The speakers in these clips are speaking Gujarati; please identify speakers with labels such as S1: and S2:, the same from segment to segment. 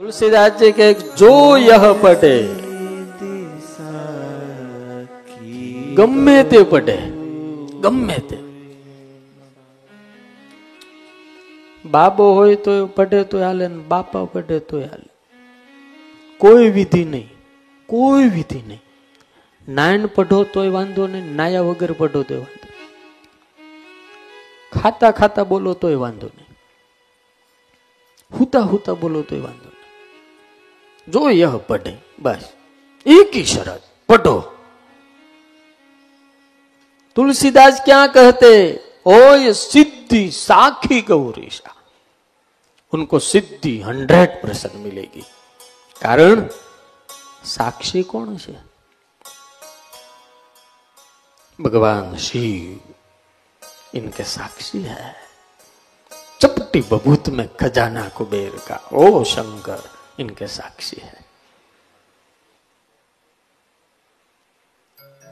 S1: તુલસીદાસ જી કે, જો યહ પટે, ગમે તે પટે, ગમે તે. બાબો હોય તો પટે તો હાલે બાપા પટે તો હાલે. કોઈ વિધિ નહીં, કોઈ વિધિ નહીં. નાયણ પઢો તોય વાંધો નહીં, નાયા વગર પઢો તોય વાંધો ખાતા ખાતા બોલો તોય વાંધો નહીં. હુતા હુતા બોલો તોય વાંધો નહીં जो यह पढ़े बस, एक ही शरत पढ़ो तुलसीदास क्या कहते, ओ ये सिद्धि साखी गौरीशा। उनको सिद्धि हंड्रेड परसेंट मिलेगी। कारण, साक्षी कौन से भगवान शिव इनके साक्षी है। चपटी बबूत में खजाना कुबेर का, ओ शंकर। इनके साक्षी है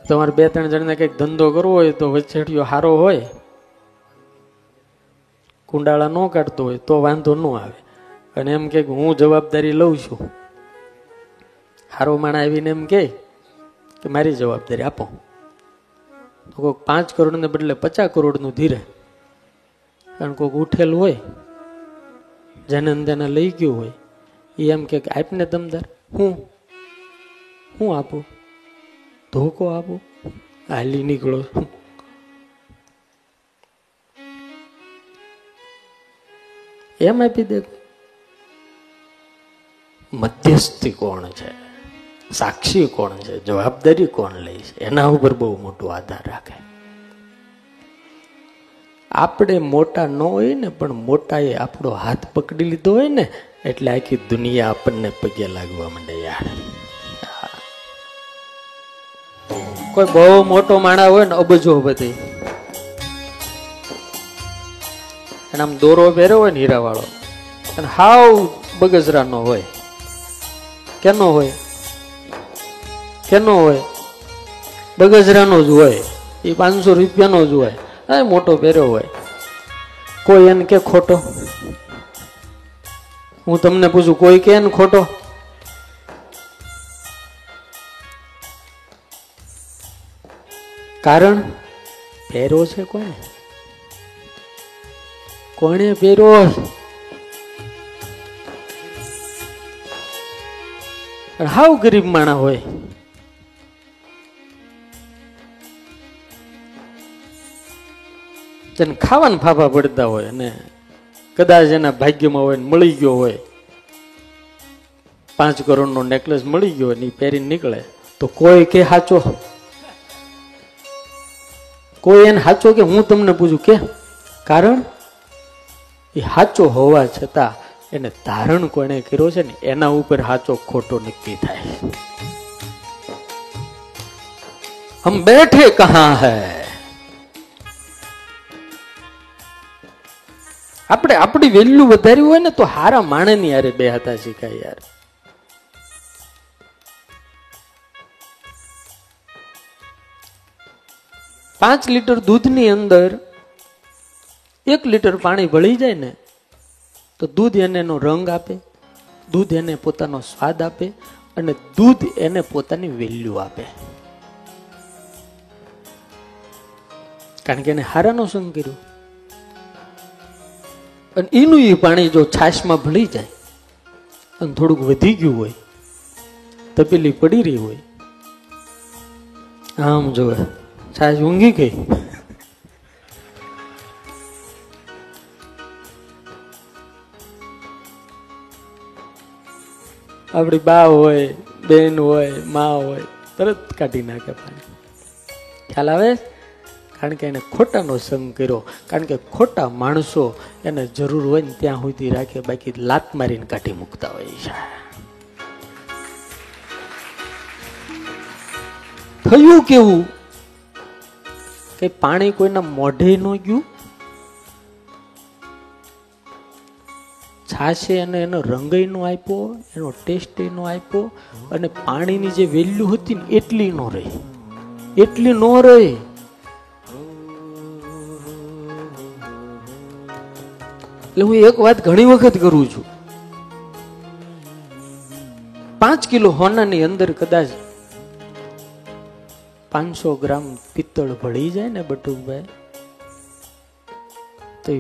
S1: તમારે બે ત્રણ જણને કઈક ધંધો કરવો હોય તો વચેટિયો હારો હોય કુંડાળા ન કાઢતો હોય તો વાંધો ન આવે અને એમ કે હું જવાબદારી લઉં છું હારો માણા આવીને એમ કે કે મારી જવાબદારી આપો તો કોઈક પાંચ કરોડને બદલે પચાસ કરોડનું ધીરે કારણ કોઈક ઉઠેલું હોય જેને ને તેને લઈ ગયું હોય એમ કે આપને દમદાર? હું? હું આપું? ધોકો આપું? હાલી નીકળો. એમ આપી દે. મધ્યસ્થી કોણ છે? સાક્ષી કોણ છે? જવાબદારી કોણ લે છે? એના ઉપર બહુ મોટો આધાર રાખે. આપણે મોટા ન હોય ને, પણ મોટા એ આપણો હાથ પકડી લીધો હોય ને એટલે આખી દુનિયા આપણને પગે લાગવા માંડે યાર. કોઈ બહુ મોટો માણા હોય ને અબજો બધી. અને આમ દોરો પહેર્યો હોય ને હીરા વાળો અને હાવ બગજરાનો હોય. કેનો હોય? કેનો હોય? બગજરાનો જ હોય. એ પાંચસો રૂપિયાનો જ હોય. મોટો પહેર્યો હોય. કોઈ એને કે ખોટો? હું તમને પૂછું, કોઈ કે ને ખોટો? કારણ? પહેરો છે કોને કોણે પહેરો હાવ ગરીબ માણા હોય. તેને ખાવાના ફાફા પડતા હોય અને કદાચ એના ભાગ્યમાં હોય મળી ગયો હોય, પાંચ કરોડનો નેકલેસ મળી ગયો ને પહેરીને નીકળે, તો કોઈ કે સાચો કોઈ એને સાચો કે હું તમને પૂછું કે? કારણ એ સાચો હોવા છતાં એને ધારણ કોને કર્યો છે ને એના ઉપર સાચો ખોટો નક્કી થાય. હમ બેઠે કહા હૈ? આપણે આપણી વેલ્યુ વધારી હોય ને તો હારા માણે ની યારે બે હાથા શીખાય યાર. પાંચ લીટર દૂધની અંદર એક લીટર પાણી ભળી જાય ને, તો દૂધ એને એનો રંગ આપે, દૂધ એને પોતાનો સ્વાદ આપે અને દૂધ એને પોતાની વેલ્યુ આપે. કારણ કે એને હારાનો સંગ કર્યો. અને એનું એ પાણી જો છાશમાં ભળી જાય અને થોડુંક વધી ગયું હોય, તપેલી પડી રહી હોય, આમ જોવે છાશ ઊંઘી ગઈ. આપણી બા હોય, બેન હોય, મા હોય, તરત કાઢી નાખે પાણી. ખ્યાલ આવે? કારણ કે એને ખોટાનો સંગ કર્યો. કારણ કે ખોટા માણસો એને જરૂર હોય ને ત્યાં સુધી રાખે, બાકી લાત મારીને કાઢી મૂકતા હોય છે. થયું કેવું? કે પાણી કોઈના મોઢે ન ગયું? છાશે એને એનો રંગય નો આપ્યો, એનો ટેસ્ટ નો આપ્યો, અને પાણીની જે વેલ્યુ હતી ને એટલી નો રહી. એટલી નો રહી. એટલે હું એક વાત ઘણી વખત કરું છું. પાંચ કિલો હોનાની અંદર કદાચ પાંચસો ગ્રામ પિત્તળ ભળી જાય ને બટુકભાઈ, તો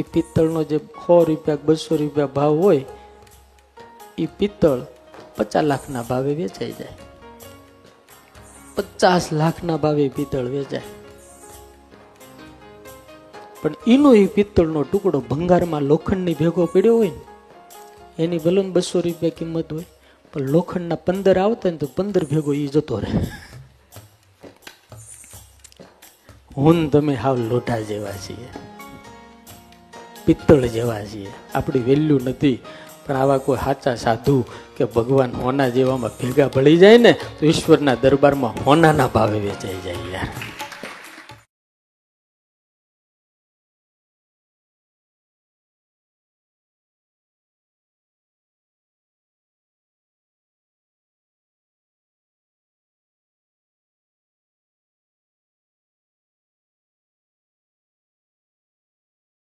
S1: એ પિત્તળનો જે સો રૂપિયા બસો રૂપિયા ભાવ હોય, એ પિત્તળ પચાસ લાખના ભાવે વેચાઈ જાય. પચાસ લાખના ભાવે પિત્તળ વેચાય. પણ એનો એ પિત્તળનો ટુકડો ભંગારમાં લોખંડની ભેગો પડ્યો હોય ને, એની ભલે બસો રૂપિયા કિંમત હોય, પણ લોખંડના પંદર આવતા ને તો પંદર ભેગો એ જતો રહે. હું તમે હાવ લોઢા જેવા છીએ, પિત્તળ જેવા છીએ, આપણી વેલ્યુ નથી, પણ આવા કોઈ સાચા સાધુ કે ભગવાન હોના જેવામાં ભેગા ભળી જાય ને, તો ઈશ્વરના દરબારમાં હોનાના ભાવે વેચાઈ જાય યાર.